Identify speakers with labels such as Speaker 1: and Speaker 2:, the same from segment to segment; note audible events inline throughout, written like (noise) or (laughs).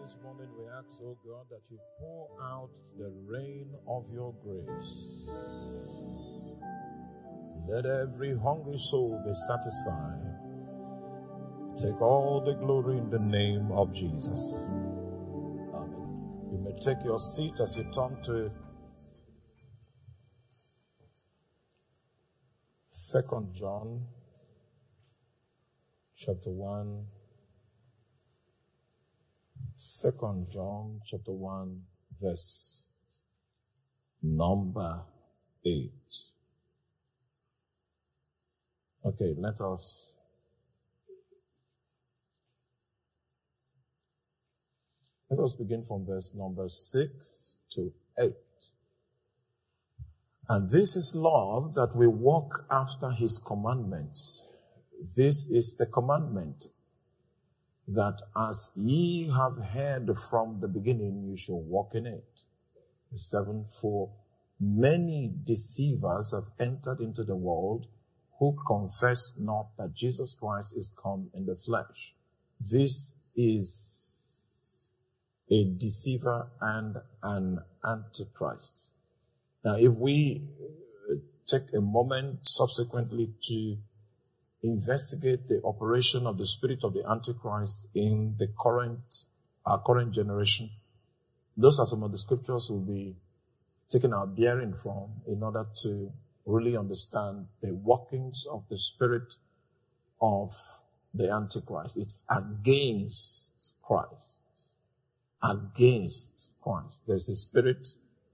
Speaker 1: this morning, we ask, oh God, that you pour out the rain of your grace. Let every hungry soul be satisfied. Take all the glory in the name of Jesus. Amen. You may take your seat as you turn to Second John chapter 1 Second John chapter 1 verse number 8. Okay, let us let us begin from verse number 6 to 8. And this is love that we walk after his commandments. This is the commandment that as ye have heard from the beginning, you shall walk in it. Seven, for many deceivers have entered into the world who confess not that Jesus Christ is come in the flesh. This is a deceiver and an antichrist. Now, if we uh, take a moment subsequently to investigate the operation of the spirit of the Antichrist in the current, our current generation. Those are some of the scriptures we'll be taking our bearing from in order to really understand the workings of the spirit of the Antichrist. It's against Christ. Against Christ. There's a spirit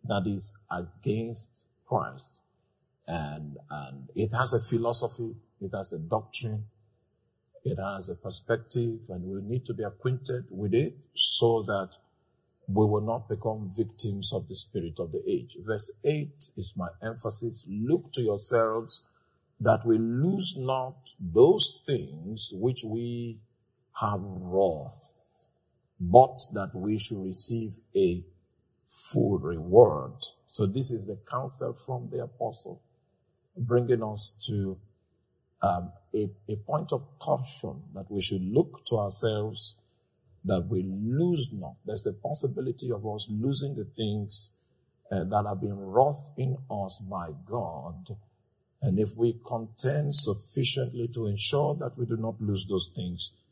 Speaker 1: that is against Christ. And, and it has a philosophy it has a doctrine. It has a perspective and we need to be acquainted with it so that we will not become victims of the spirit of the age. Verse 8 is my emphasis. Look to yourselves that we lose not those things which we have wrought, but that we should receive a full reward. So this is the counsel from the apostle bringing us to um, a, a point of caution that we should look to ourselves that we lose not. There's a possibility of us losing the things uh, that have been wrought in us by God. And if we contend sufficiently to ensure that we do not lose those things,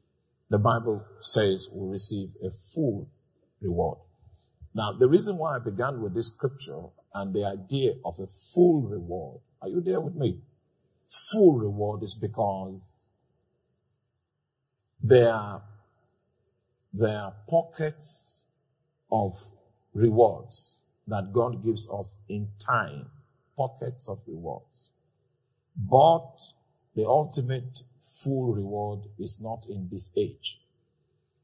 Speaker 1: the Bible says we receive a full reward. Now, the reason why I began with this scripture and the idea of a full reward, are you there with me? Full reward is because there are, pockets of rewards that God gives us in time, pockets of rewards. But the ultimate full reward is not in this age.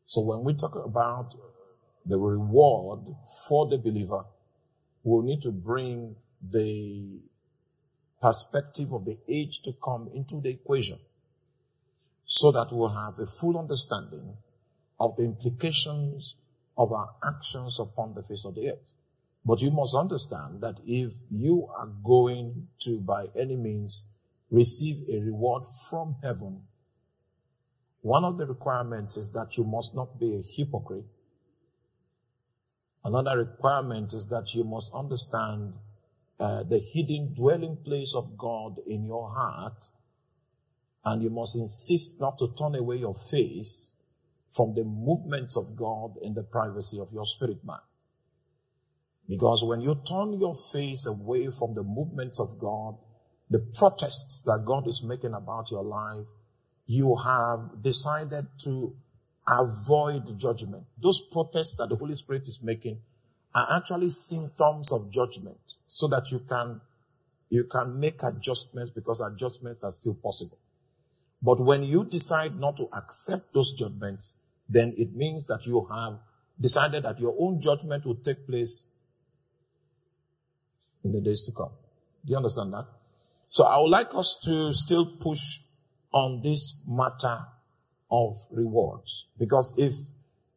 Speaker 1: So when we talk about the reward for the believer, we'll need to bring the perspective of the age to come into the equation so that we'll have a full understanding of the implications of our actions upon the face of the earth. But you must understand that if you are going to, by any means, receive a reward from heaven, one of the requirements is that you must not be a hypocrite. Another requirement is that you must understand uh, the hidden dwelling place of God in your heart. And you must insist not to turn away your face from the movements of God in the privacy of your spirit man. Because when you turn your face away from the movements of God, the protests that God is making about your life, you have decided to avoid judgment. Those protests that the Holy Spirit is making are actually symptoms of judgment so that you can, you can make adjustments because adjustments are still possible. But when you decide not to accept those judgments, then it means that you have decided that your own judgment will take place in the days to come. Do you understand that? So I would like us to still push on this matter of rewards because if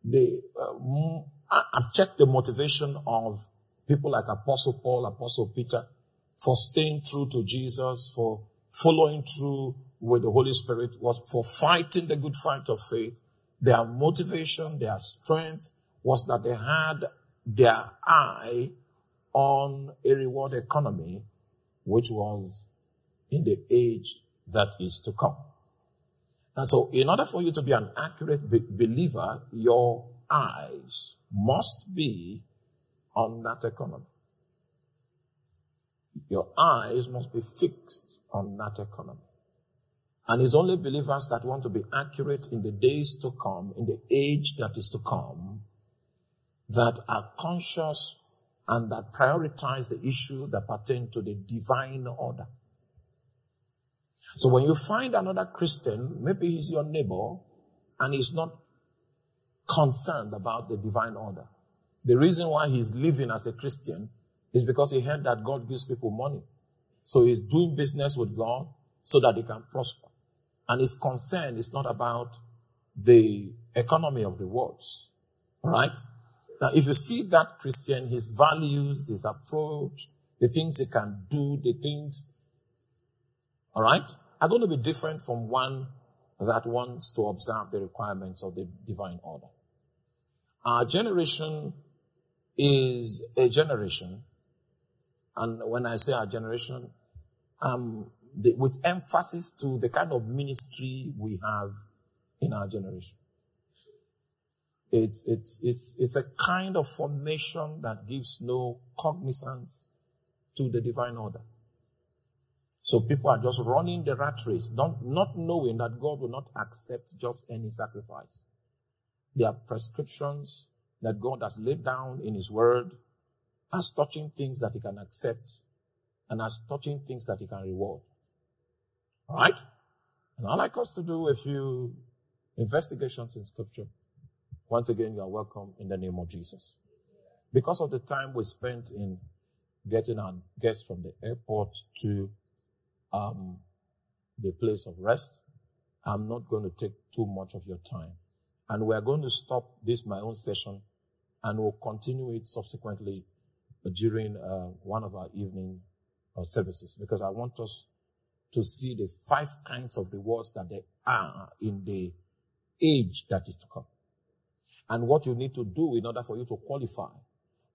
Speaker 1: the uh, I've checked the motivation of people like Apostle Paul, Apostle Peter, for staying true to Jesus, for following through with the Holy Spirit, was for fighting the good fight of faith. Their motivation, their strength was that they had their eye on a reward economy, which was in the age that is to come. And so, in order for you to be an accurate be- believer, your eyes must be on that economy. Your eyes must be fixed on that economy. And it's only believers that want to be accurate in the days to come, in the age that is to come, that are conscious and that prioritize the issue that pertain to the divine order. So when you find another Christian, maybe he's your neighbor and he's not concerned about the divine order. The reason why he's living as a Christian is because he heard that God gives people money. So he's doing business with God so that he can prosper. And his concern is not about the economy of the words. Right? Now, if you see that Christian, his values, his approach, the things he can do, the things, all right, are going to be different from one that wants to observe the requirements of the divine order. Our generation is a generation, and when I say our generation, um, the, with emphasis to the kind of ministry we have in our generation. It's, it's, it's, it's a kind of formation that gives no cognizance to the divine order. So people are just running the rat race, not, not knowing that God will not accept just any sacrifice. There are prescriptions that God has laid down in His Word as touching things that He can accept and as touching things that He can reward. Alright? And I'd like us to do a few investigations in Scripture. Once again, you are welcome in the name of Jesus. Because of the time we spent in getting our guests from the airport to um, the place of rest, I'm not going to take too much of your time. And we're going to stop this, my own session, and we'll continue it subsequently during uh, one of our evening uh, services because I want us to see the five kinds of rewards that there are in the age that is to come. And what you need to do in order for you to qualify.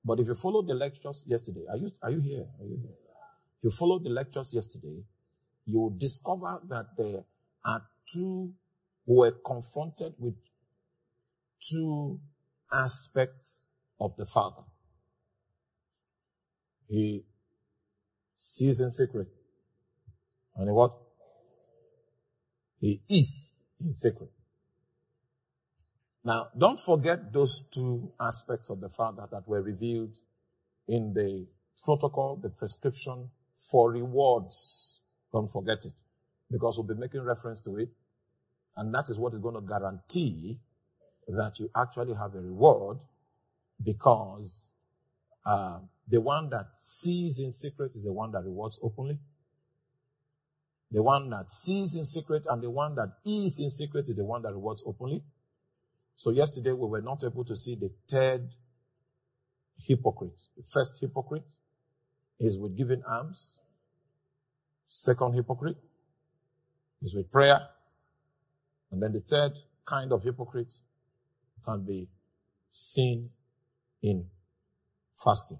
Speaker 1: But if you followed the lectures yesterday, are you, are you here? Are you here? If you followed the lectures yesterday, you will discover that there are two who were confronted with two aspects of the Father. He sees in secret. And what? He is in secret. Now, don't forget those two aspects of the Father that were revealed in the protocol, the prescription for rewards don't forget it. Because we'll be making reference to it. And that is what is going to guarantee that you actually have a reward because uh, the one that sees in secret is the one that rewards openly. The one that sees in secret and the one that is in secret is the one that rewards openly. So yesterday we were not able to see the third hypocrite. The first hypocrite is with giving alms. Second hypocrite is with prayer. And then the third kind of hypocrite can be seen in fasting.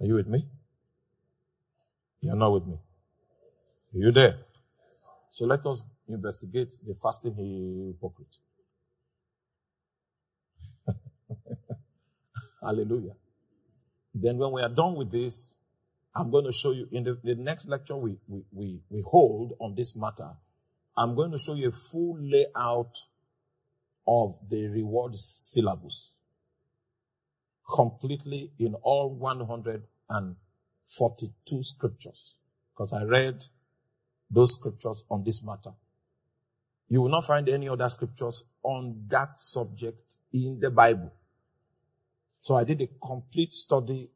Speaker 1: Are you with me? You're not with me. Are you there? So let us investigate the fasting hypocrite. (laughs) Hallelujah. Then when we are done with this, I'm going to show you in the, the next lecture we, we, we, we hold on this matter. I'm going to show you a full layout of the reward syllabus. Completely in all 142 scriptures. Because I read those scriptures on this matter. You will not find any other scriptures on that subject in the Bible. So I did a complete study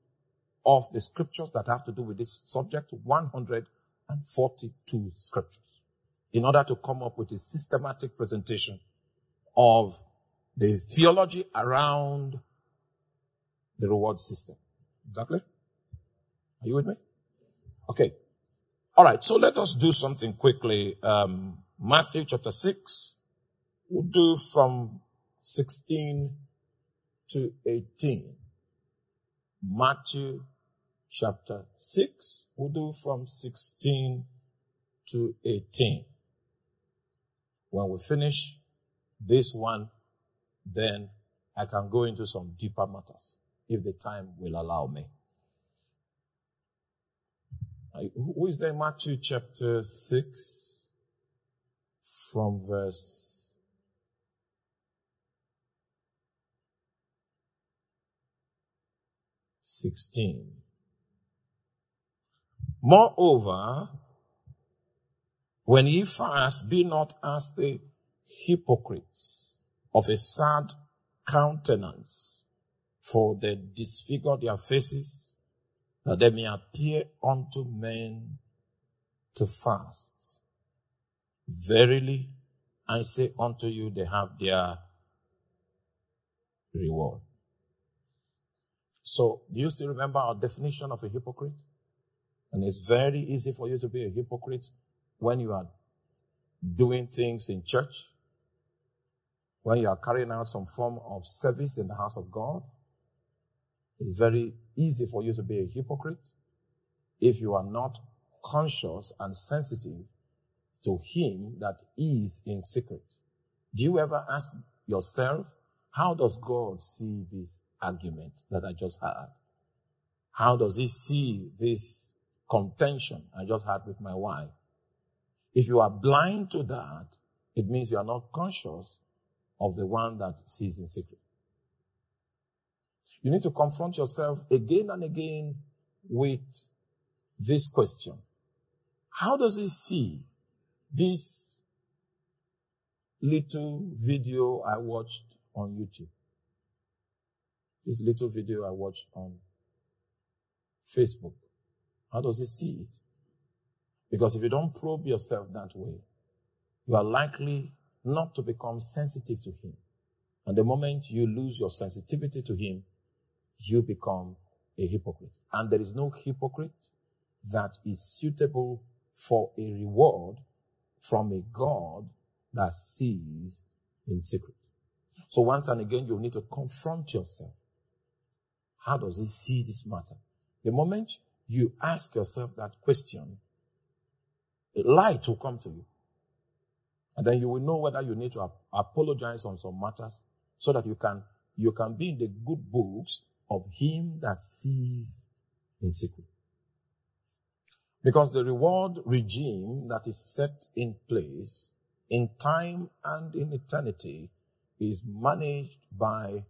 Speaker 1: of the scriptures that have to do with this subject, 142 scriptures, in order to come up with a systematic presentation of the theology around the reward system. Exactly? Are you with me? Okay. All right. So let us do something quickly. Um, Matthew chapter 6. We'll do from 16 to 18. Matthew chapter 6. We'll do from 16 to 18. When we finish this one, then I can go into some deeper matters if the time will allow me. Who is there? Matthew chapter 6 from verse 16. Moreover, when ye fast, be not as the hypocrites of a sad countenance, for they disfigure their faces, that they may appear unto men to fast. Verily, I say unto you, they have their reward. So, do you still remember our definition of a hypocrite? And it's very easy for you to be a hypocrite when you are doing things in church, when you are carrying out some form of service in the house of God. It's very easy for you to be a hypocrite if you are not conscious and sensitive to Him that is in secret. Do you ever ask yourself, how does God see this argument that I just had? How does He see this contention I just had with my wife? If you are blind to that, it means you are not conscious of the one that sees in secret. You need to confront yourself again and again with this question. How does he see this little video I watched on YouTube? This little video I watched on Facebook. How does he see it? Because if you don't probe yourself that way, you are likely not to become sensitive to him. And the moment you lose your sensitivity to him, you become a hypocrite. And there is no hypocrite that is suitable for a reward from a God that sees in secret. So once and again, you need to confront yourself. How does he see this matter? The moment you ask yourself that question, a light will come to you. And then you will know whether you need to apologize on some matters so that you can, you can be in the good books of him that sees in secret. Because the reward regime that is set in place in time and in eternity is managed by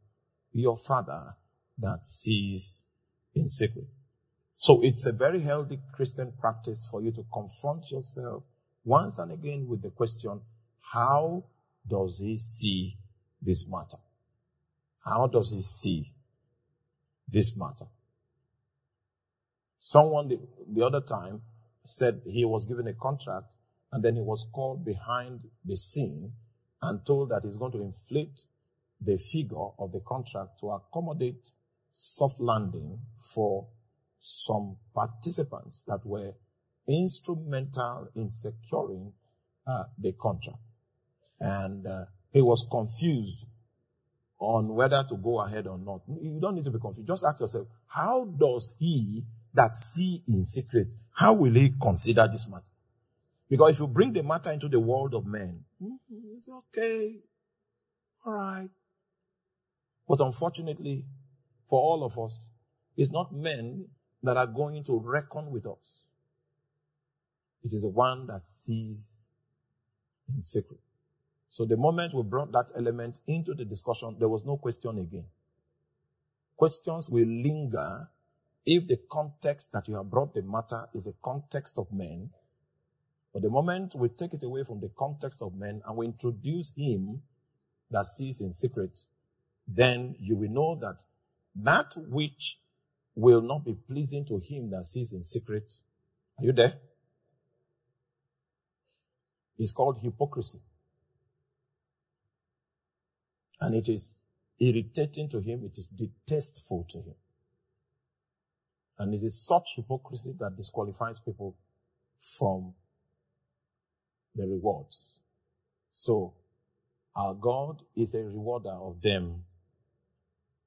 Speaker 1: your father that sees in secret. So it's a very healthy Christian practice for you to confront yourself once and again with the question, how does he see this matter? How does he see this matter. Someone the, the other time said he was given a contract and then he was called behind the scene and told that he's going to inflate the figure of the contract to accommodate soft landing for some participants that were instrumental in securing uh, the contract. And uh, he was confused on whether to go ahead or not. You don't need to be confused. Just ask yourself, how does he that see in secret, how will he consider this matter? Because if you bring the matter into the world of men, it's okay. All right. But unfortunately, for all of us, it's not men that are going to reckon with us. It is the one that sees in secret. So the moment we brought that element into the discussion, there was no question again. Questions will linger if the context that you have brought the matter is a context of men. But the moment we take it away from the context of men and we introduce him that sees in secret, then you will know that that which will not be pleasing to him that sees in secret. Are you there? It's called hypocrisy. And it is irritating to him. It is detestful to him. And it is such hypocrisy that disqualifies people from the rewards. So, our God is a rewarder of them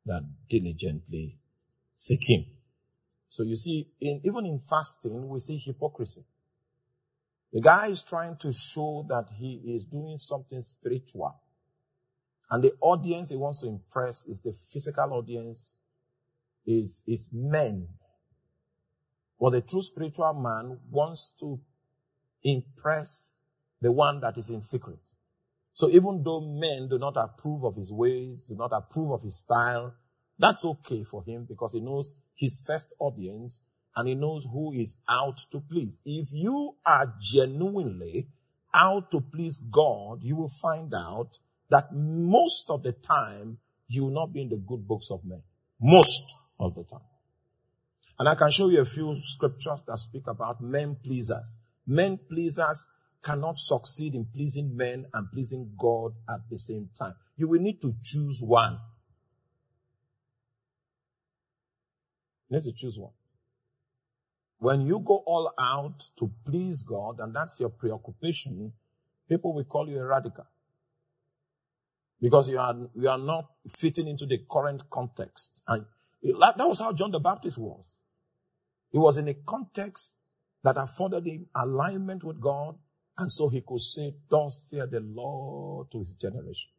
Speaker 1: that diligently seek him. So you see, in, even in fasting, we see hypocrisy. The guy is trying to show that he is doing something spiritual. And the audience he wants to impress is the physical audience, is, is men. But the true spiritual man wants to impress the one that is in secret. So even though men do not approve of his ways, do not approve of his style, that's okay for him because he knows his first audience and he knows who is out to please. If you are genuinely out to please God, you will find out that most of the time you will not be in the good books of men. Most of the time. And I can show you a few scriptures that speak about men pleasers. Men pleasers cannot succeed in pleasing men and pleasing God at the same time. You will need to choose one. You need to choose one. When you go all out to please God and that's your preoccupation, people will call you a radical. Because you are, you are not fitting into the current context. And that was how John the Baptist was. He was in a context that afforded him alignment with God and so he could say, thus saith the Lord to his generation.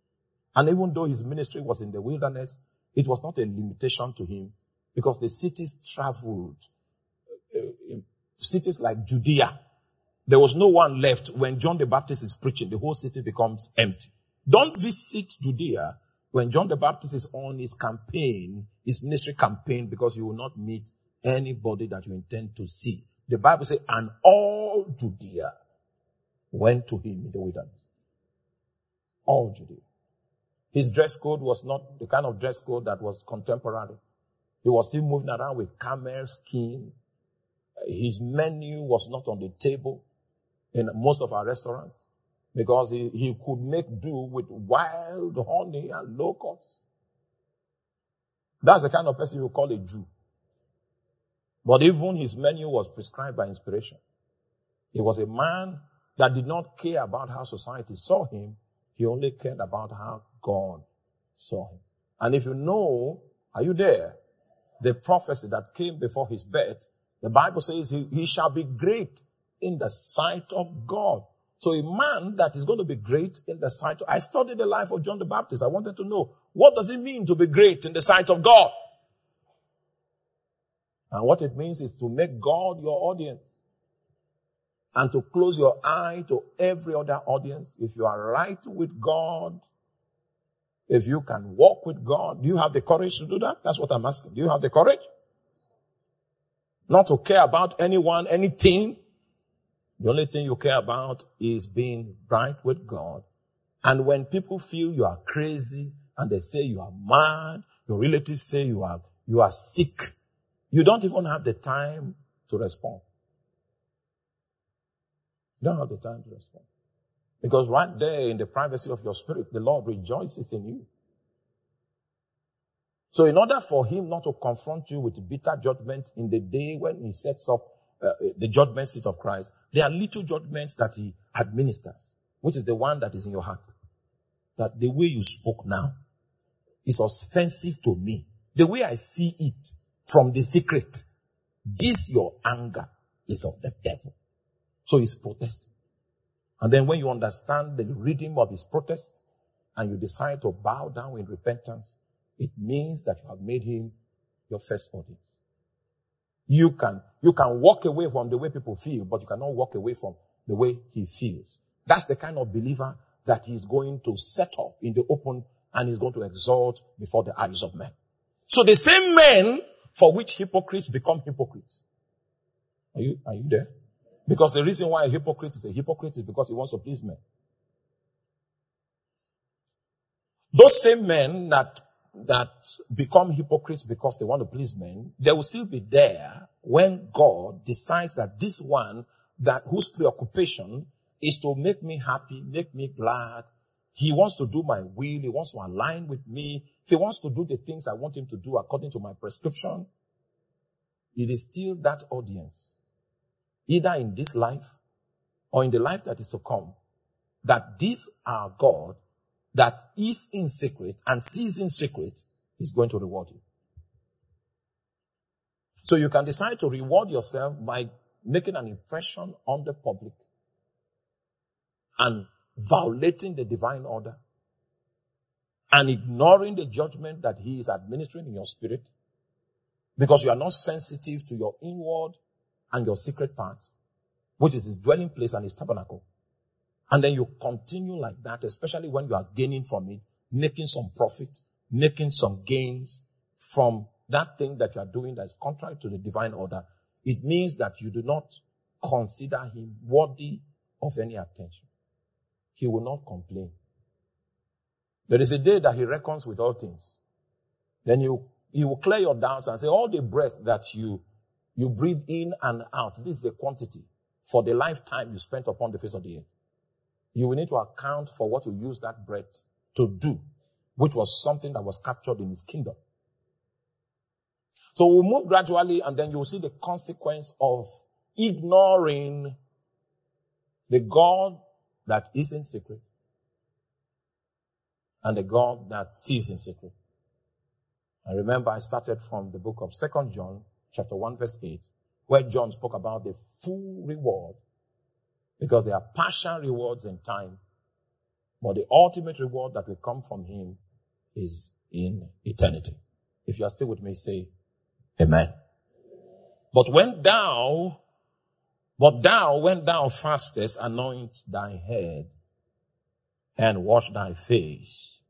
Speaker 1: And even though his ministry was in the wilderness, it was not a limitation to him because the cities traveled. Uh, cities like Judea, there was no one left when John the Baptist is preaching. The whole city becomes empty. Don't visit Judea when John the Baptist is on his campaign, his ministry campaign, because you will not meet anybody that you intend to see. The Bible says, and all Judea went to him in the wilderness. All Judea. His dress code was not the kind of dress code that was contemporary. He was still moving around with camel skin. His menu was not on the table in most of our restaurants because he, he could make do with wild honey and locusts. That's the kind of person you call a Jew. But even his menu was prescribed by inspiration. He was a man that did not care about how society saw him. He only cared about how God saw him. And if you know, are you there? The prophecy that came before his birth, the Bible says he, he shall be great in the sight of God. So a man that is going to be great in the sight of, I studied the life of John the Baptist. I wanted to know, what does it mean to be great in the sight of God? And what it means is to make God your audience and to close your eye to every other audience. If you are right with God, if you can walk with God, do you have the courage to do that? That's what I'm asking. Do you have the courage? Not to care about anyone, anything. The only thing you care about is being right with God. And when people feel you are crazy and they say you are mad, your relatives say you are, you are sick, you don't even have the time to respond. You don't have the time to respond. Because right there in the privacy of your spirit, the Lord rejoices in you. So in order for him not to confront you with bitter judgment in the day when he sets up uh, the judgment seat of Christ, there are little judgments that he administers, which is the one that is in your heart. That the way you spoke now is offensive to me. The way I see it from the secret, this your anger is of the devil. So he's protesting. And then when you understand the rhythm of his protest and you decide to bow down in repentance, it means that you have made him your first audience. You can, you can walk away from the way people feel, but you cannot walk away from the way he feels. That's the kind of believer that he's going to set up in the open and he's going to exalt before the eyes of men. So the same men for which hypocrites become hypocrites. Are you, are you there? Because the reason why a hypocrite is a hypocrite is because he wants to please men. Those same men that, that become hypocrites because they want to please men, they will still be there when God decides that this one that whose preoccupation is to make me happy, make me glad. He wants to do my will. He wants to align with me. He wants to do the things I want him to do according to my prescription. It is still that audience either in this life or in the life that is to come, that this our God that is in secret and sees in secret is going to reward you. So you can decide to reward yourself by making an impression on the public and violating the divine order and ignoring the judgment that he is administering in your spirit because you are not sensitive to your inward and your secret parts, which is his dwelling place and his tabernacle. And then you continue like that, especially when you are gaining from it, making some profit, making some gains from that thing that you are doing that is contrary to the divine order. It means that you do not consider him worthy of any attention. He will not complain. There is a day that he reckons with all things. Then you, he will clear your doubts and say, all the breath that you, you breathe in and out, this is the quantity for the lifetime you spent upon the face of the earth. You will need to account for what you use that breath to do, which was something that was captured in his kingdom. So we'll move gradually and then you'll see the consequence of ignoring the God that is in secret and the God that sees in secret. I remember I started from the book of Second John, chapter 1, verse 8, where John spoke about the full reward because there are partial rewards in time, but the ultimate reward that will come from him is in eternity. If you are still with me, say amen. But when thou, but thou, when thou fastest, anoint thy head and wash thy face,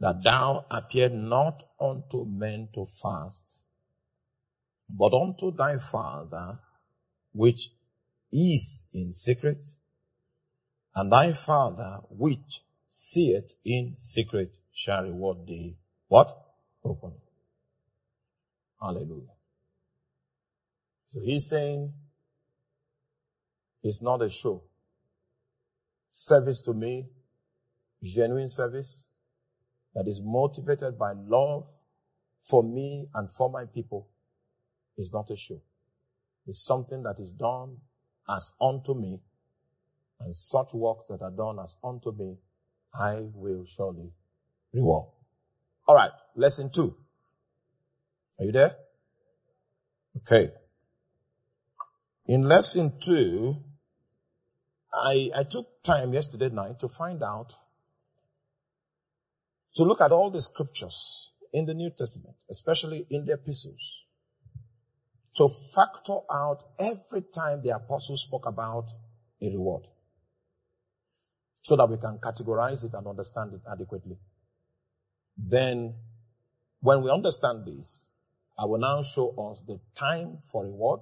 Speaker 1: that thou appear not unto men to fast, but unto thy Father, which is in secret, and thy Father, which seeth in secret, shall reward thee. What? Open. Hallelujah. So he's saying, it's not a show service to me, genuine service that is motivated by love for me and for my people is not a show. It's something that is done as unto me and such works that are done as unto me, I will surely reward. All right. Lesson two. Are you there? Okay. In lesson two, I, I took time yesterday night to find out, to look at all the scriptures in the New Testament, especially in the epistles, to factor out every time the apostles spoke about a reward so that we can categorize it and understand it adequately. Then, when we understand this, I will now show us the time for reward.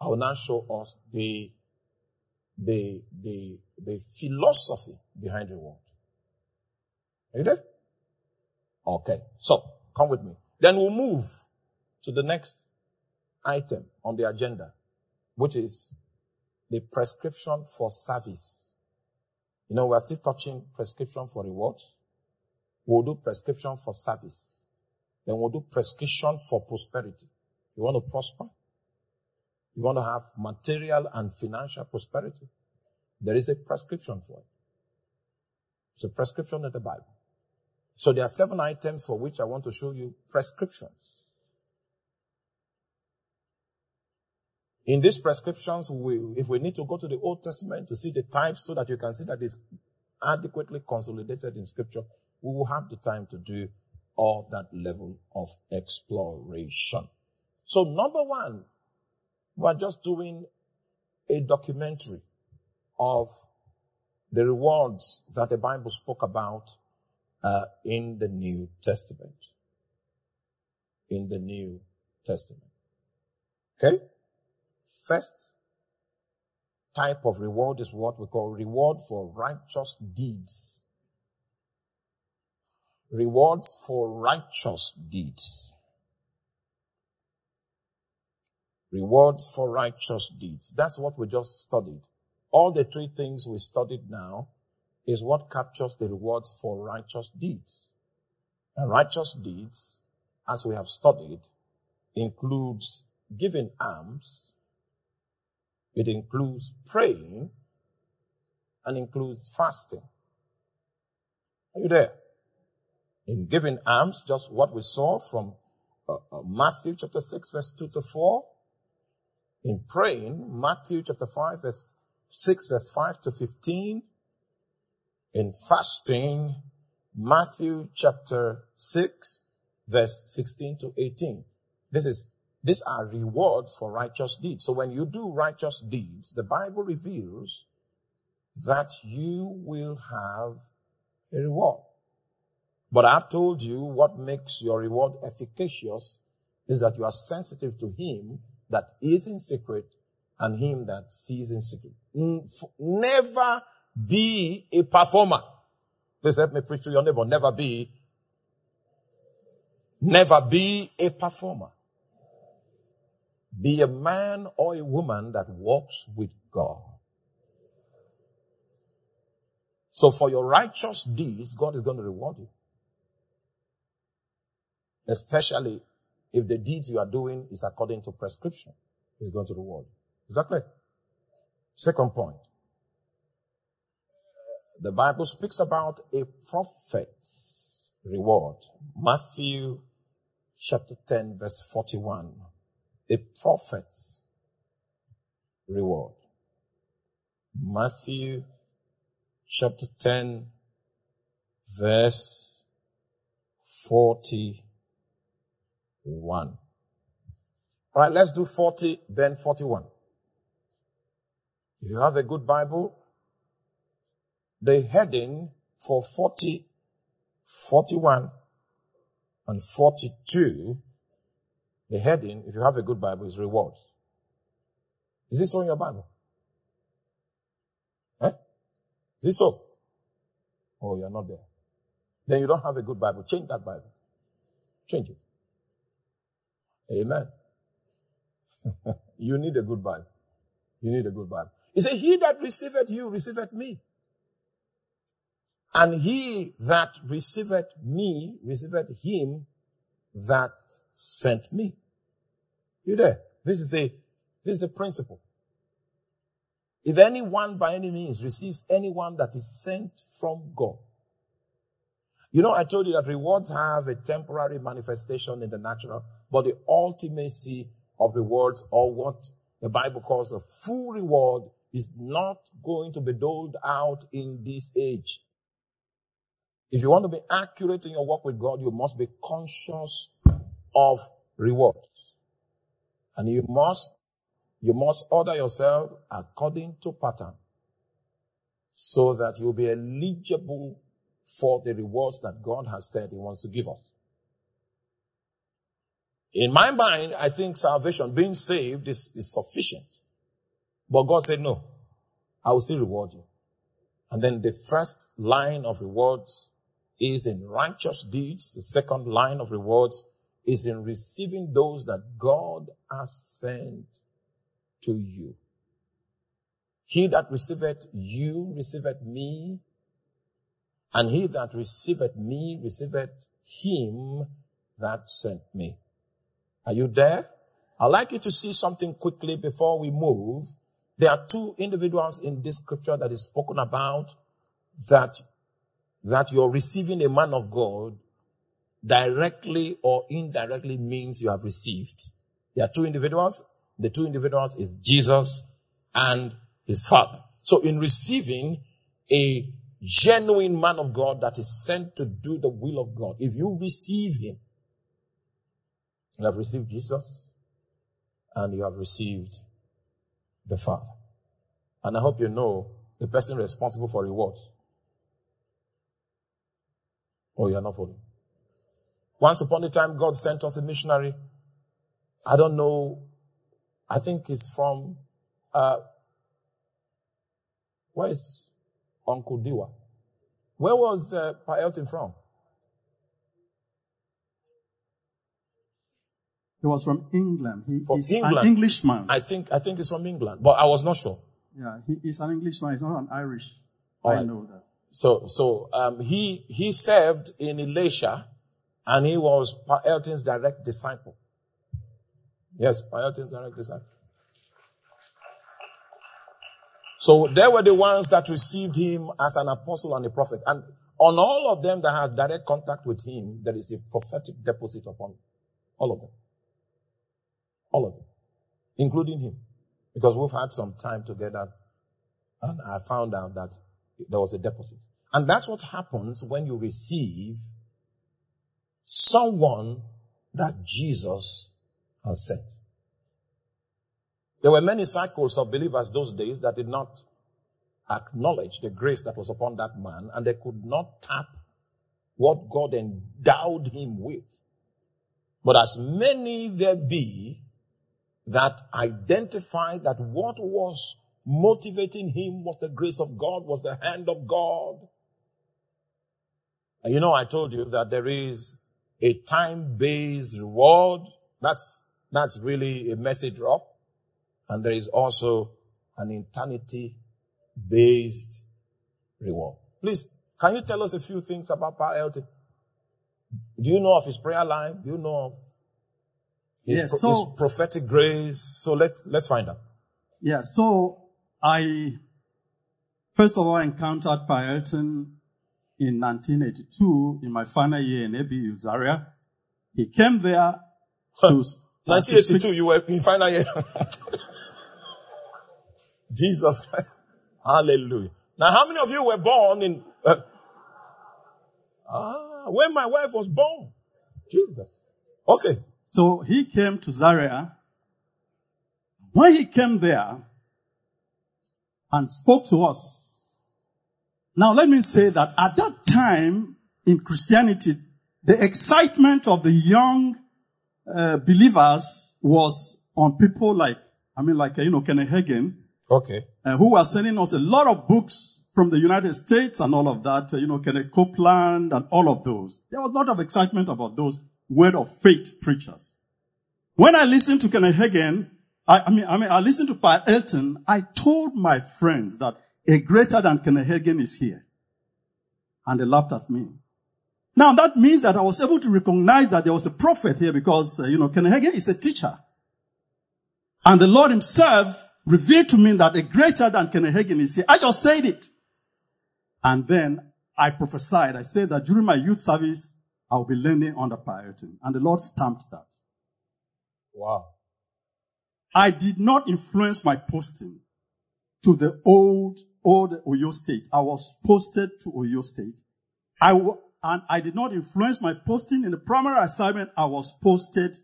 Speaker 1: I will now show us the the, the, the philosophy behind reward. Are you there? Okay. So, come with me. Then we'll move to the next item on the agenda, which is the prescription for service. You know, we're still touching prescription for rewards. We'll do prescription for service. Then we'll do prescription for prosperity. You want to prosper? You want to have material and financial prosperity. There is a prescription for it. It's a prescription in the Bible. So there are seven items for which I want to show you prescriptions. In these prescriptions, we, if we need to go to the Old Testament to see the types so that you can see that it's adequately consolidated in scripture, we will have the time to do all that level of exploration. So number one, we're just doing a documentary of the rewards that the Bible spoke about uh, in the New Testament. In the New Testament. Okay? First type of reward is what we call reward for righteous deeds. Rewards for righteous deeds. Rewards for righteous deeds. That's what we just studied. All the three things we studied now is what captures the rewards for righteous deeds. And righteous deeds, as we have studied, includes giving alms, it includes praying, and includes fasting. Are you there? In giving alms, just what we saw from uh, uh, Matthew chapter 6 verse 2 to 4. In praying, Matthew chapter 5 verse 6 verse 5 to 15. In fasting, Matthew chapter 6 verse 16 to 18. This is, these are rewards for righteous deeds. So when you do righteous deeds, the Bible reveals that you will have a reward. But I've told you what makes your reward efficacious is that you are sensitive to Him that is in secret and Him that sees in secret. Never be a performer. Please help me preach to your neighbor. Never be, never be a performer. Be a man or a woman that walks with God. So for your righteous deeds, God is going to reward you. Especially if the deeds you are doing is according to prescription. He's going to reward you. Exactly. Second point. The Bible speaks about a prophet's reward. Matthew chapter 10 verse 41. A prophet's reward. Matthew chapter 10 verse 41. All right, let's do 40, then 41. If you have a good Bible, the heading for 40, 41, and 42, the heading, if you have a good Bible, is rewards. Is this on your Bible? Eh? Is this so? Oh, you're not there. Then you don't have a good Bible. Change that Bible. Change it. Amen. (laughs) you need a good Bible. You need a good Bible. He said, He that receiveth you receiveth me. And he that receiveth me receiveth him that sent me. You there? This is a, this is a principle. If anyone by any means receives anyone that is sent from God, you know, I told you that rewards have a temporary manifestation in the natural, but the ultimacy of rewards or what the Bible calls a full reward is not going to be doled out in this age. If you want to be accurate in your work with God, you must be conscious of reward. And you must, you must order yourself according to pattern so that you'll be eligible for the rewards that God has said he wants to give us. In my mind, I think salvation, being saved is, is sufficient. But God said, no, I will still reward you. And then the first line of rewards is in righteous deeds. The second line of rewards is in receiving those that God has sent to you. He that receiveth you receiveth me, and he that receiveth me receiveth him that sent me. Are you there? I'd like you to see something quickly before we move. There are two individuals in this scripture that is spoken about that that you're receiving a man of God directly or indirectly means you have received. There are two individuals. The two individuals is Jesus and his father. So in receiving a genuine man of God that is sent to do the will of God, if you receive him, you have received Jesus and you have received the Father. And I hope you know the person responsible for rewards Oh, you're not following. Once upon a time, God sent us a missionary. I don't know. I think it's from, uh, where is Uncle Diwa? Where was uh, Pa Elton from?
Speaker 2: He was from England. He from is England. an Englishman.
Speaker 1: I think, I think he's from England, but I was not sure.
Speaker 2: Yeah, he is an Englishman. He's not an Irish. All I right. know that.
Speaker 1: So, so, um, he, he served in Ilesha and he was Elton's direct disciple. Yes, Elton's direct disciple. So they were the ones that received him as an apostle and a prophet. And on all of them that had direct contact with him, there is a prophetic deposit upon all of them. All of them. Including him. Because we've had some time together and I found out that there was a deposit. And that's what happens when you receive someone that Jesus has sent. There were many cycles of believers those days that did not acknowledge the grace that was upon that man and they could not tap what God endowed him with. But as many there be that identify that what was motivating him was the grace of God, was the hand of God. And you know, I told you that there is a time-based reward. That's, that's really a message drop. And there is also an eternity based reward. Please, can you tell us a few things about Pa? Do you know of his prayer life? Do you know of his,
Speaker 2: Yes, so-
Speaker 1: his prophetic grace? So let's, let's find out.
Speaker 2: Yeah, so I first of all encountered Pa Elton in 1982 in my final year in ABU Zaria. He came there to, to
Speaker 1: 1982, you were in final year. (laughs) Jesus Christ. Hallelujah. Now, how many of you were born in, uh, ah, when my wife was born? Jesus. Okay.
Speaker 2: So he came to Zaria. When he came there and spoke to us, now let me say that at that time in Christianity, the excitement of the young uh, believers was on people like, I mean, like, uh, you know, Kenneth Hagin,
Speaker 1: Okay.
Speaker 2: uh, who were sending us a lot of books from the United States and all of that, uh, you know, Kenneth Copeland and all of those. There was a lot of excitement about those word of faith preachers. When I listened to Kenneth Hagin, I, I mean, I mean, I listened to Pa Elton, I told my friends that a greater than Kenneth Hagin is here. And they laughed at me. Now that means that I was able to recognize that there was a prophet here because, uh, you know, Kenneth Hagin is a teacher. And the Lord himself revealed to me that a greater than Kenneth Hagin is here. I just said it. And then I prophesied. I said that during my youth service, I'll be learning under Pa Elton. And the Lord stamped that.
Speaker 1: Wow.
Speaker 2: I did not influence my posting to the old, old Oyo State. I was posted to Oyo State. I w- and I did not influence my posting in the primary assignment. I was posted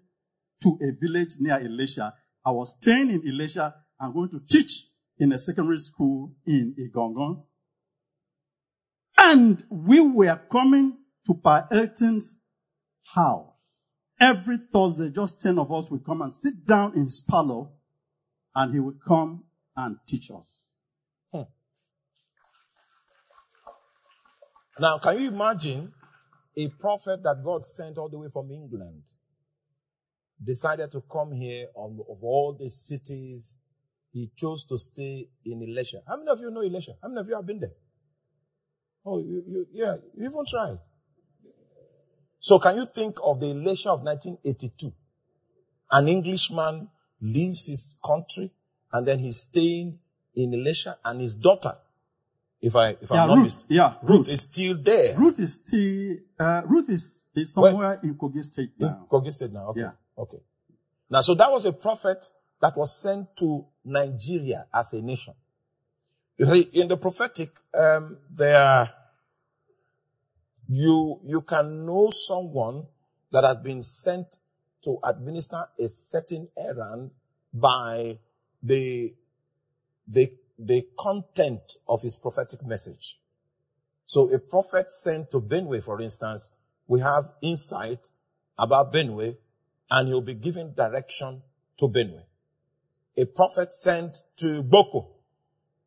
Speaker 2: to a village near Ilesha. I was staying in Ilesha and going to teach in a secondary school in Igongon. And we were coming to Pa Elton's house. Every Thursday, just 10 of us would come and sit down in his parlor and he would come and teach us. Hmm.
Speaker 1: Now, can you imagine a prophet that God sent all the way from England decided to come here on, of all the cities he chose to stay in Ilesha. How many of you know Ilesha? How many of you have been there? Oh, you, you, yeah, you even tried. So can you think of the Ilesha of 1982? An Englishman leaves his country and then he's staying in Ilesha and his daughter, if I, if
Speaker 2: Yeah,
Speaker 1: I'm not
Speaker 2: Ruth.
Speaker 1: mistaken,
Speaker 2: Yeah,
Speaker 1: Ruth
Speaker 2: Ruth.
Speaker 1: is still there.
Speaker 2: Ruth is still, uh, Ruth is, is somewhere in Kogi State
Speaker 1: In
Speaker 2: now.
Speaker 1: Kogi State now. Okay.
Speaker 2: Yeah.
Speaker 1: Okay. Now, so that was a prophet that was sent to Nigeria as a nation. You see, in the prophetic, um, there, you, you can know someone that has been sent to administer a certain errand by the, the, the content of his prophetic message. So a prophet sent to Benue, for instance, we have insight about Benue and he'll be giving direction to Benue. A prophet sent to Boko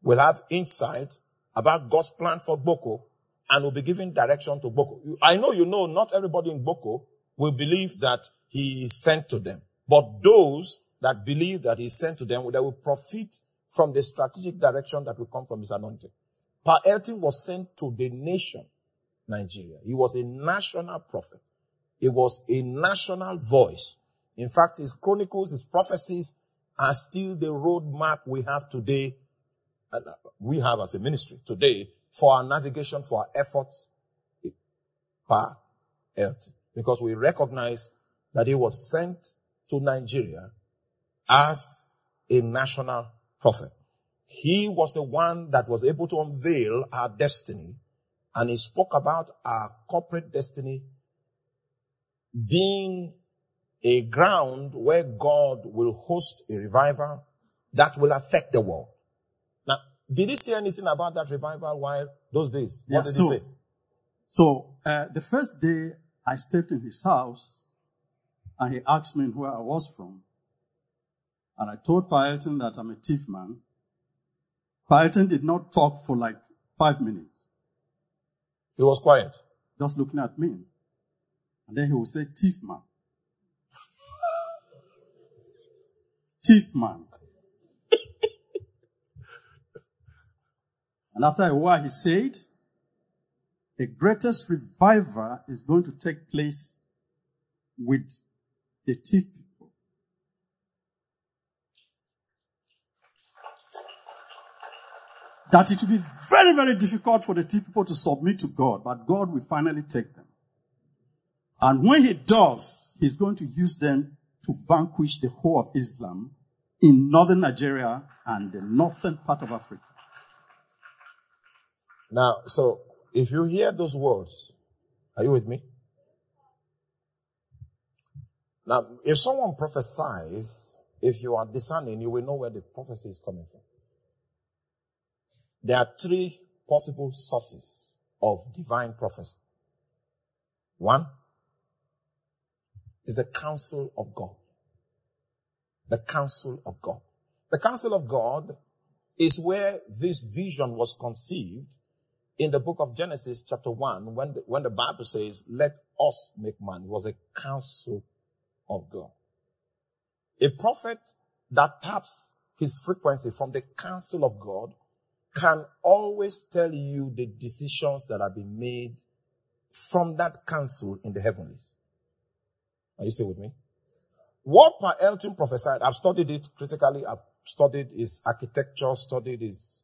Speaker 1: will have insight about God's plan for Boko and will be giving direction to Boko. I know you know not everybody in Boko will believe that he is sent to them, but those that believe that he is sent to them, they will profit from the strategic direction that will come from his anointing. Pa Elton was sent to the nation, Nigeria. He was a national prophet. He was a national voice. In fact, his chronicles, his prophecies are still the roadmap we have today, uh, we have as a ministry today for our navigation, for our efforts Pa Elton because we recognize that he was sent to Nigeria as a national prophet. He was the one that was able to unveil our destiny and he spoke about our corporate destiny being a ground where God will host a revival that will affect the world. Did he say anything about that revival while those days? What did
Speaker 2: so,
Speaker 1: he say?
Speaker 2: So, uh, the first day I stepped in his house and he asked me where I was from. And I told Pa Elton that I'm a Tiv man. Pa Elton did not talk for like five minutes.
Speaker 1: He was quiet.
Speaker 2: Just looking at me. And then he would say, Tiv man. (laughs) Tiv man. And after a while he said, the greatest revival is going to take place with the Tiv people. That it will be very, very difficult for the Tiv people to submit to God, but God will finally take them. And when he does, he's going to use them to vanquish the whole of Islam in northern Nigeria and the northern part of Africa.
Speaker 1: Now, so if you hear those words, are you with me? Now, if someone prophesies, if you are discerning, you will know where the prophecy is coming from. There are three possible sources of divine prophecy. One is the counsel of God. The counsel of God. The counsel of God is where this vision was conceived in the book of Genesis chapter 1 when the, when the Bible says, let us make man. It was a counsel of God. A prophet that taps his frequency from the counsel of God can always tell you the decisions that have been made from that counsel in the heavenlies. Are you still with me? What Pa Elton prophesied, I've studied it critically. I've studied his architecture, studied his,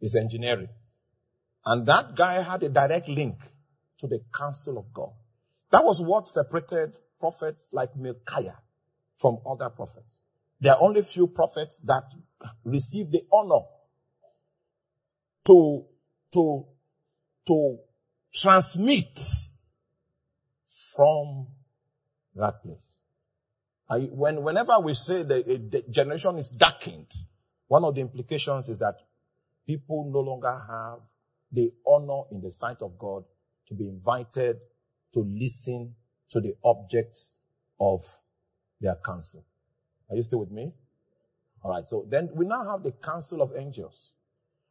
Speaker 1: his engineering. And that guy had a direct link to the counsel of God. That was what separated prophets like Micaiah from other prophets. There are only few prophets that receive the honor to, to, to transmit from that place. I, when, whenever we say that the generation is darkened, one of the implications is that people no longer have the honor in the sight of God to be invited to listen to the objects of their counsel. Are you still with me? All right. So then we now have the council of angels.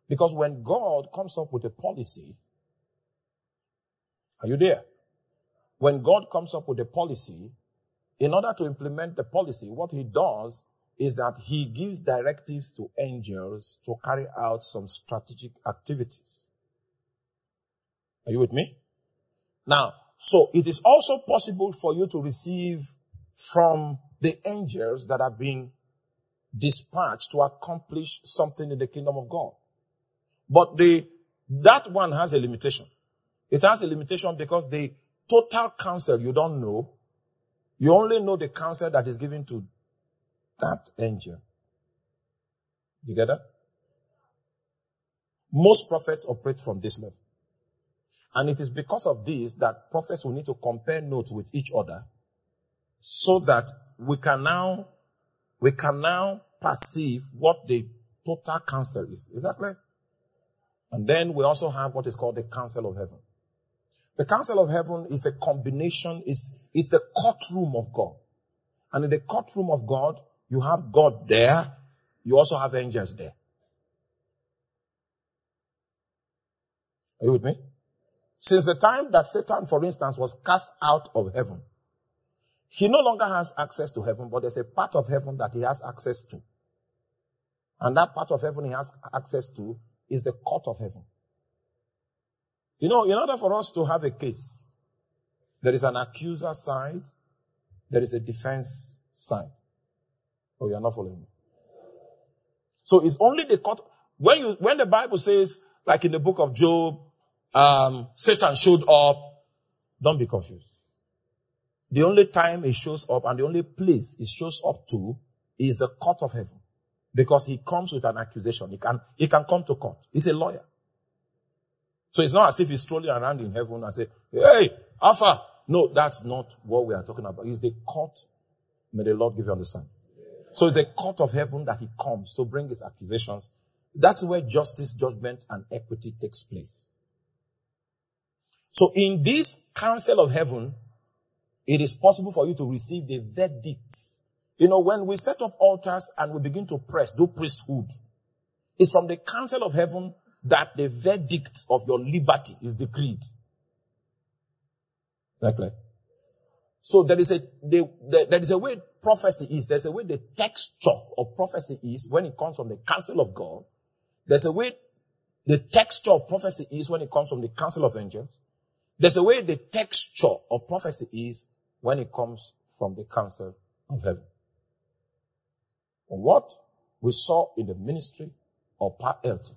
Speaker 1: Because when God comes up with a policy, are you there? When God comes up with a policy, in order to implement the policy, what he does is that he gives directives to angels to carry out some strategic activities. Are you with me? Now, so it is also possible for you to receive from the angels that have been dispatched to accomplish something in the kingdom of God. But the, that one has a limitation. It has a limitation because the total counsel you don't know. You only know the counsel that is given to that angel. You get that? Most prophets operate from this level. And it is because of this that prophets will need to compare notes with each other so that we can now, we can now perceive what the total counsel is. Is that clear? And then we also have what is called the council of heaven. The council of heaven is a combination, it's, it's the courtroom of God. And in the courtroom of God, you have God there, you also have angels there. Are you with me? Since the time that Satan, for instance, was cast out of heaven, he no longer has access to heaven, but there's a part of heaven that he has access to. And that part of heaven he has access to is the court of heaven. You know, in order for us to have a case, there is an accuser side, there is a defense side. Oh, you are not following me. So it's only the court. When you, when the Bible says, like in the book of Job, um, Satan showed up Don't be confused. The only time it shows up and the only place it shows up to is the court of heaven. Because he comes with an accusation. He can, he can come to court. He's a lawyer. So it's not as if he's strolling around in heaven and say, Hey, Alpha. No, that's not what we are talking about. It's the court. May the Lord give you understanding. So it's the court of heaven that he comes to bring his accusations. That's where justice, judgment, and equity takes place. So in this council of heaven, it is possible for you to receive the verdicts. You know, when we set up altars and we begin to press, do priesthood, it's from the council of heaven that the verdict of your liberty is decreed. Exactly. So there is a the, the, there is a way prophecy is. There's a way the texture of prophecy is when it comes from the counsel of God. There's a way the texture of prophecy is when it comes from the counsel of angels. There's a way the texture of prophecy is when it comes from the council of heaven. what we saw in the ministry of Pa Elton,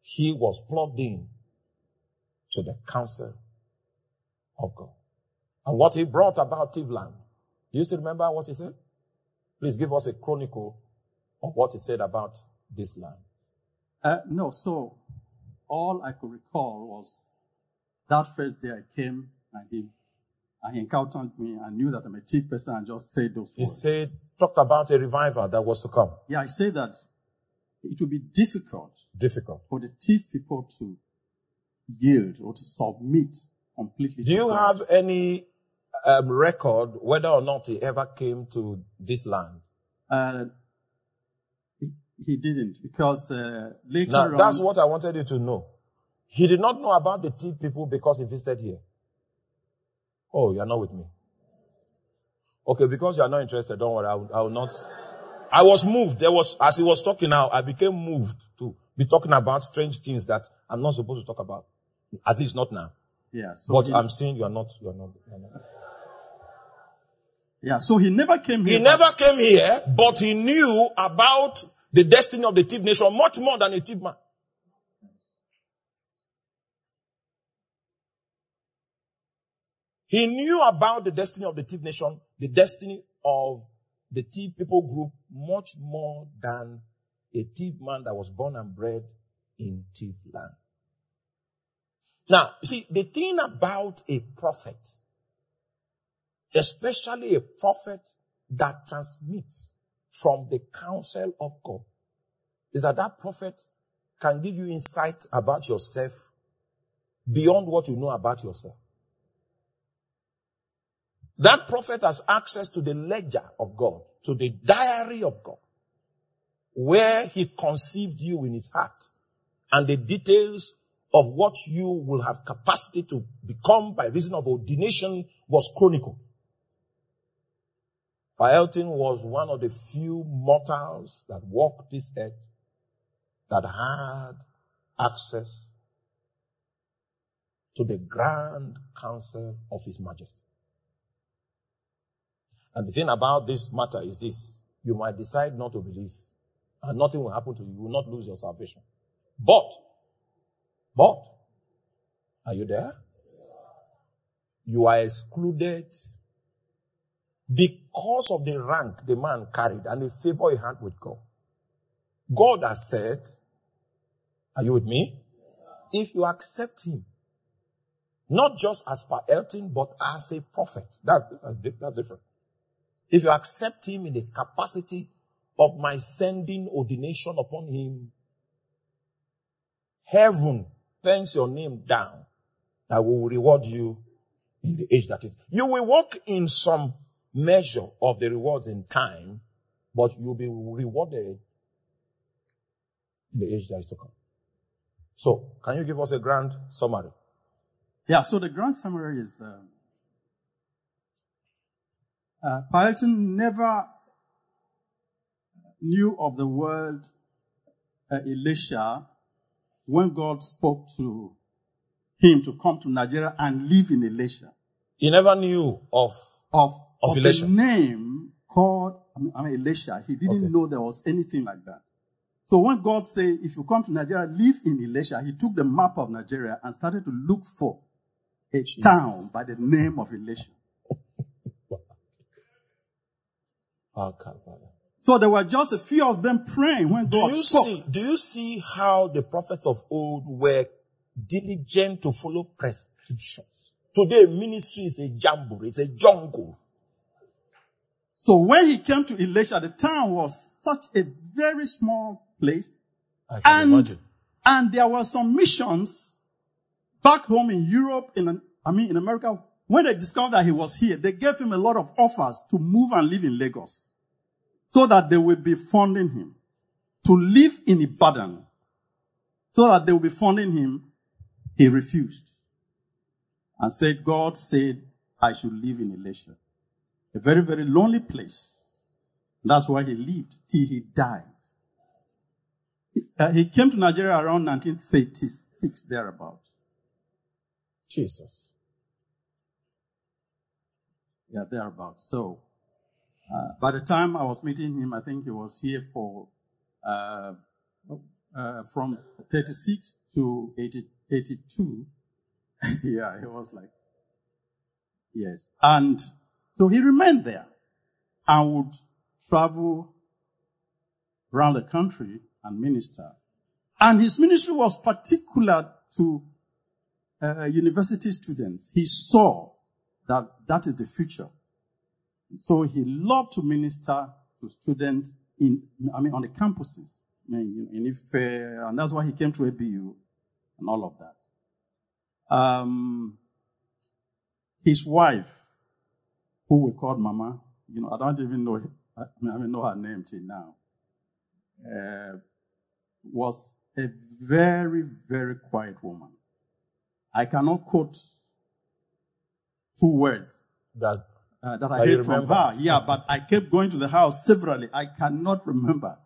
Speaker 1: he was plugged in to the council of God. And what he brought about Tivland. Do you still remember what he said? Please give us a chronicle of what he said about this land.
Speaker 2: Uh, no, so all I could recall was that first day I came and he, and he encountered me and knew that I'm a Tiv person and just said those
Speaker 1: He words. said, talked about a revival that was to come.
Speaker 2: Yeah, I said that it would be difficult.
Speaker 1: Difficult.
Speaker 2: For the Tiv people to yield or to submit completely.
Speaker 1: Do you God. have any um, record whether or not he ever came to this land?
Speaker 2: Uh, he, he didn't because uh, later
Speaker 1: now,
Speaker 2: on,
Speaker 1: That's what I wanted you to know. He did not know about the Tiv people because he visited here. Oh, you're not with me. Okay, because you're not interested, don't worry, I will, I will not. I was moved. There was, as he was talking now, I became moved to be talking about strange things that I'm not supposed to talk about. At least not now.
Speaker 2: Yeah. So
Speaker 1: but he, I'm saying you are not, you are not, you are not.
Speaker 2: Yeah. So he never came here.
Speaker 1: He never came here, but he knew about the destiny of the Tiv nation much more than a Tiv man. He knew about the destiny of the Tiv nation, the destiny of the Tiv people group much more than a Tiv man that was born and bred in thief land. Now, you see, the thing about a prophet, especially a prophet that transmits from the counsel of God, is that that prophet can give you insight about yourself beyond what you know about yourself. That prophet has access to the ledger of God, to the diary of God, where he conceived you in his heart and the details of what you will have capacity to become by reason of ordination was chronicle. Elton was one of the few mortals that walked this earth that had access to the grand council of His Majesty. And the thing about this matter is this. You might decide not to believe and nothing will happen to you. You will not lose your salvation. But but, are you there? You are excluded because of the rank the man carried and the favor he had with God. God has said, are you with me? If you accept him, not just as Pa Elton, but as a prophet, that's, that's different. If you accept him in the capacity of my sending ordination upon him, heaven pens your name down that will reward you in the age that is. You will walk in some measure of the rewards in time, but you'll be rewarded in the age that is to come. So, can you give us a grand summary?
Speaker 2: Yeah, so the grand summary is, uh, uh, never knew of the word uh, Ilesha when God spoke to him to come to Nigeria and live in Ilesha.
Speaker 1: He never knew of
Speaker 2: of,
Speaker 1: of,
Speaker 2: of Ilesha. the name called I mean, I mean Ilesha. He didn't okay. know there was anything like that. So when God said, if you come to Nigeria, live in Ilesha, he took the map of Nigeria and started to look for a Jesus. town by the name of Ilesha. So there were just a few of them praying when God
Speaker 1: do you
Speaker 2: spoke.
Speaker 1: See, do you see how the prophets of old were diligent to follow prescriptions? Today, ministry is a jumble, it's a jungle.
Speaker 2: So when he came to Ilesha, the town was such a very small place.
Speaker 1: I can
Speaker 2: and,
Speaker 1: imagine.
Speaker 2: And there were some missions back home in Europe, in, I mean, in America. When they discovered that he was here, they gave him a lot of offers to move and live in Lagos so that they will be funding him to live in Ibadan so that they will be funding him. He refused and said, God said I should live in Ilesha. A very, very lonely place. That's why he lived till he died. Uh, he came to Nigeria around 1936, thereabout.
Speaker 1: Jesus.
Speaker 2: Yeah, thereabout. So, uh, by the time I was meeting him, I think he was here for uh, uh from 36 to 80, 82. (laughs) yeah, he was like, yes. And so he remained there and would travel around the country and minister. And his ministry was particular to uh, university students. He saw that that is the future. So he loved to minister to students in, I mean, on the campuses, I mean, in Ife, and that's why he came to ABU and all of that. Um, his wife, who we called Mama. You know, I don't even know, I mean, I don't know her name till now. Uh, was a very, very quiet woman. I cannot quote two words
Speaker 1: that,
Speaker 2: uh, that I heard from her. Yeah, but I kept going to the house severally. I cannot remember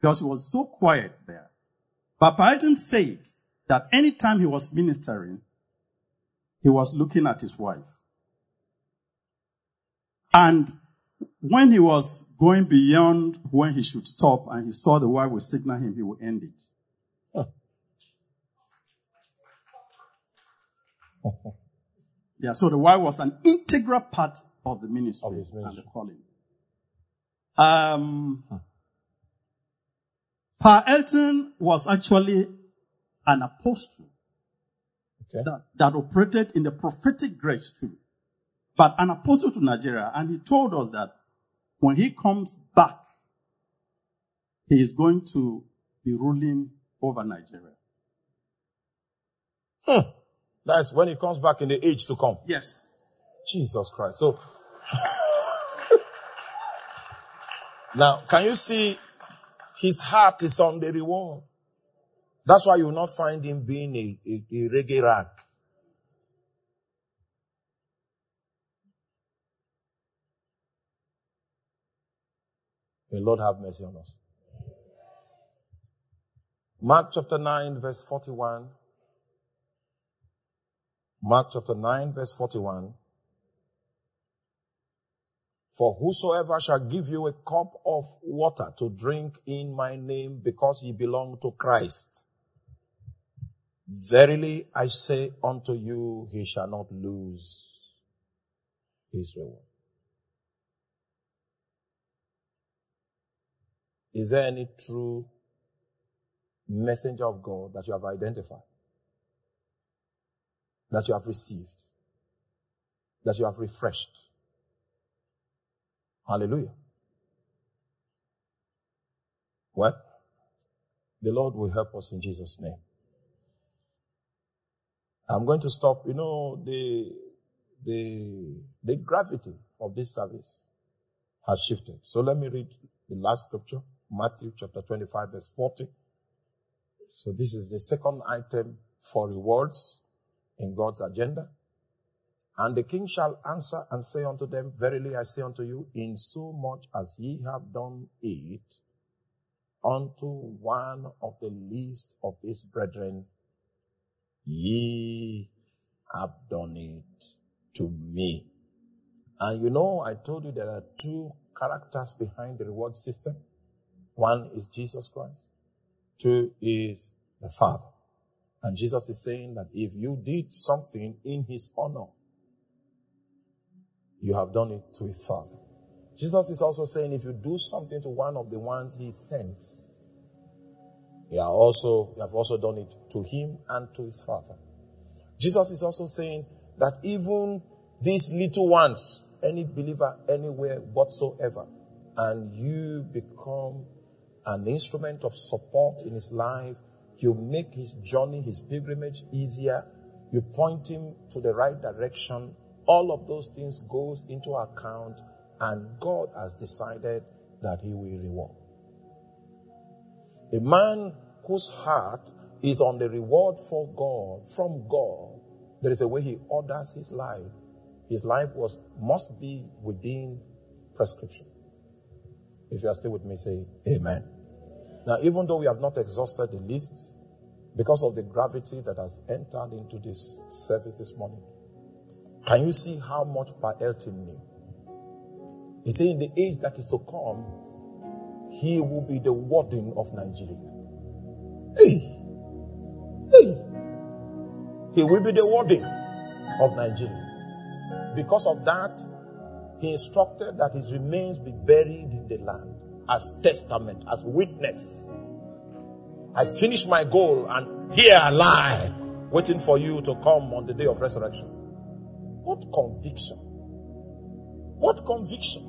Speaker 2: because she was so quiet there. But Elton said that anytime he was ministering, he was looking at his wife. And when he was going beyond when he should stop and he saw the wife would signal him, he would end it. (laughs) yeah, so the wife was an integral part of the ministry, of ministry. and the calling. Um, huh. Pa Elton was actually an apostle okay. that, that operated in the prophetic grace too but an apostle to Nigeria, and he told us that when he comes back, he is going to be ruling over Nigeria.
Speaker 1: Hmm. That's when he comes back in the age to come.
Speaker 2: Yes.
Speaker 1: Jesus Christ. So, (laughs) now, can you see his heart is on the reward? That's why you will not find him being a, a, a reggae rag. May Lord have mercy on us. Mark chapter 9 verse 41. Mark chapter 9 verse 41. For whosoever shall give you a cup of water to drink in my name because ye belong to Christ, verily I say unto you, he shall not lose his reward. Is there any true messenger of God that you have identified? That you have received? That you have refreshed? Hallelujah. What? The Lord will help us in Jesus' name. I'm going to stop. You know, the, the, the gravity of this service has shifted. So let me read the last scripture. Matthew chapter 25 verse 40. So this is the second item for rewards in God's agenda. And the king shall answer and say unto them, Verily I say unto you, in so much as ye have done it unto one of the least of these brethren, ye have done it to me. And you know, I told you there are two characters behind the reward system. One is Jesus Christ. Two is the Father. And Jesus is saying that if you did something in his honor, you have done it to his father. Jesus is also saying if you do something to one of the ones he sends, you, are also, you have also done it to him and to his father. Jesus is also saying that even these little ones, any believer anywhere whatsoever, and you become an instrument of support in his life, you make his journey, his pilgrimage easier, you point him to the right direction, all of those things goes into account and God has decided that he will reward. A man whose heart is on the reward for God, from God, there is a way he orders his life. His life was, must be within prescription. If you are still with me, say amen. Now, even though we have not exhausted the list, because of the gravity that has entered into this service this morning, can you see how much Pa Elton knew? He said, in the age that is to come, he will be the warden of Nigeria. Hey! Hey! He will be the warden of Nigeria. Because of that, he instructed that his remains be buried in the land as testament, as witness. I finished my goal and here I lie, waiting for you to come on the day of resurrection. What conviction? What conviction?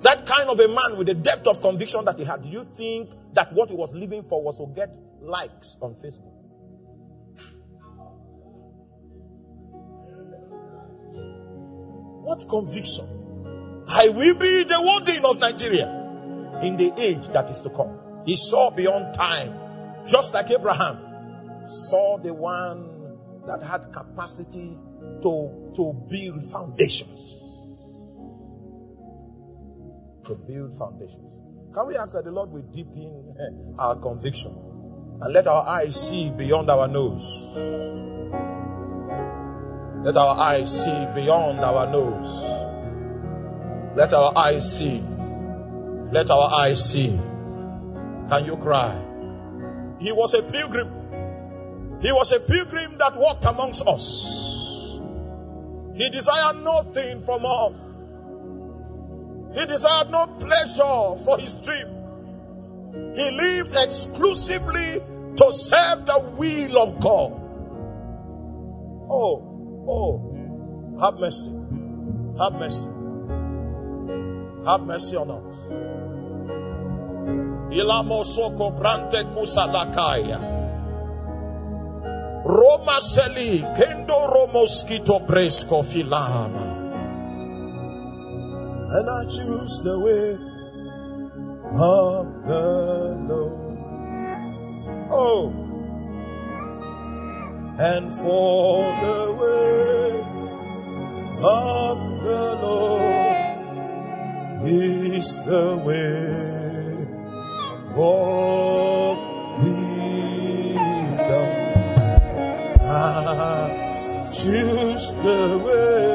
Speaker 1: That kind of a man with the depth of conviction that he had, do you think that what he was living for was to get likes on Facebook? What conviction? I will be the warden of Nigeria in the age that is to come. He saw beyond time, just like Abraham saw the one that had capacity to, to build foundations to build foundations. Can we ask that the Lord will deepen eh, our conviction and let our eyes see beyond our nose? Let our eyes see beyond our nose. Let our eyes see. Let our eyes see. Can you cry? He was a pilgrim. He was a pilgrim that walked amongst us. He desired nothing from us. He desired no pleasure for his dream. He lived exclusively to serve the will of God. Oh, oh, have mercy. Have mercy. Have mercy on us. Brante. Roma seli kendo romoskito filama and I choose the way of the Lord. Oh, and for the way of the Lord is the way of wisdom. I choose the way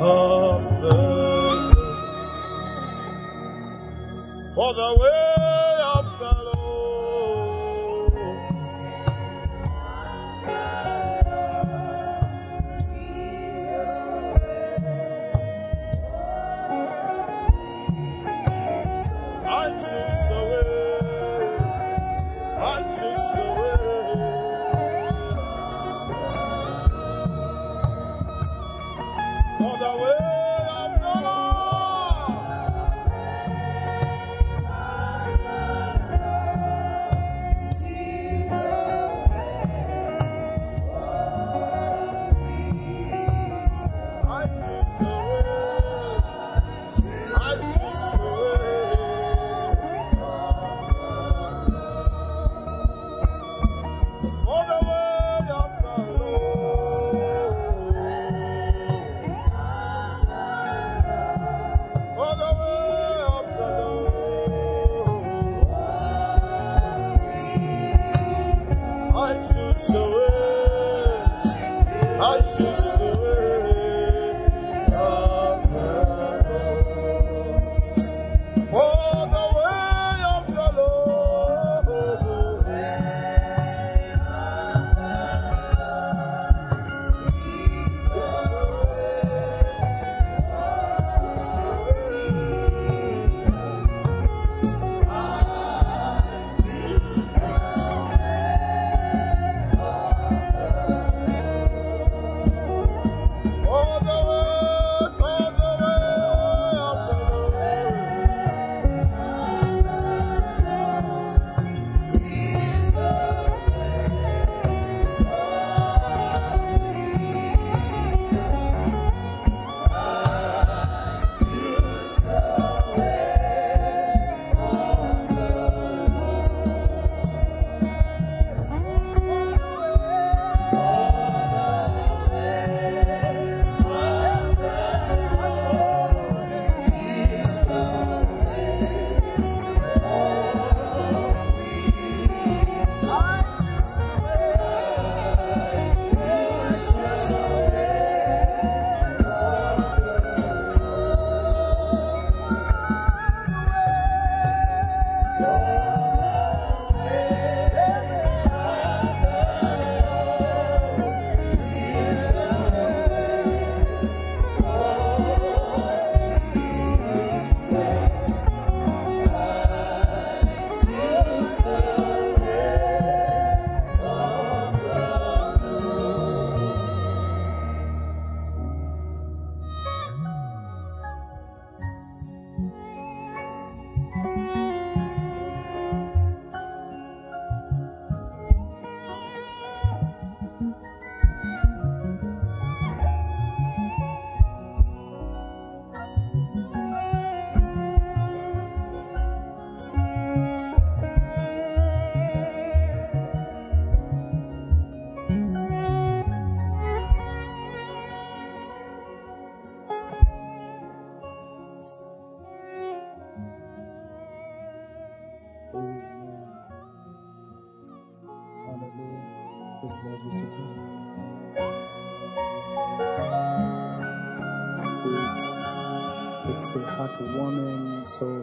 Speaker 1: of for the way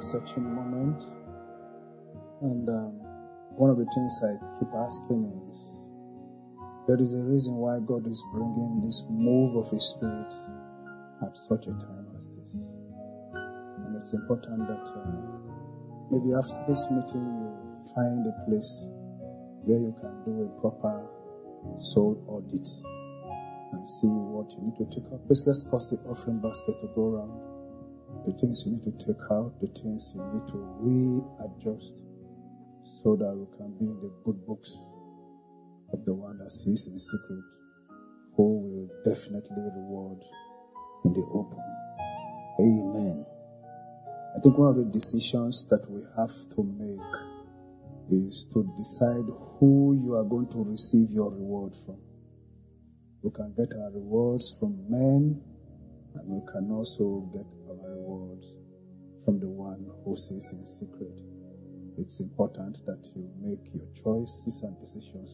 Speaker 3: soul-searching moment, and um, one of the things I keep asking is, there is a reason why God is bringing this move of His Spirit at such a time as this, and it's important that uh, maybe after this meeting you find a place where you can do a proper soul audit and see what you need to take up. Please let's cause the offering basket to go around. The things you need to take out, the things you need to readjust so that we can be in the good books of the one that sees in secret, who will definitely reward in the open. Amen. I think one of the decisions that we have to make is to decide who you are going to receive your reward from. We can get our rewards from men, and we can also get rewards from the one who sees in secret. It's important that you make your choices and decisions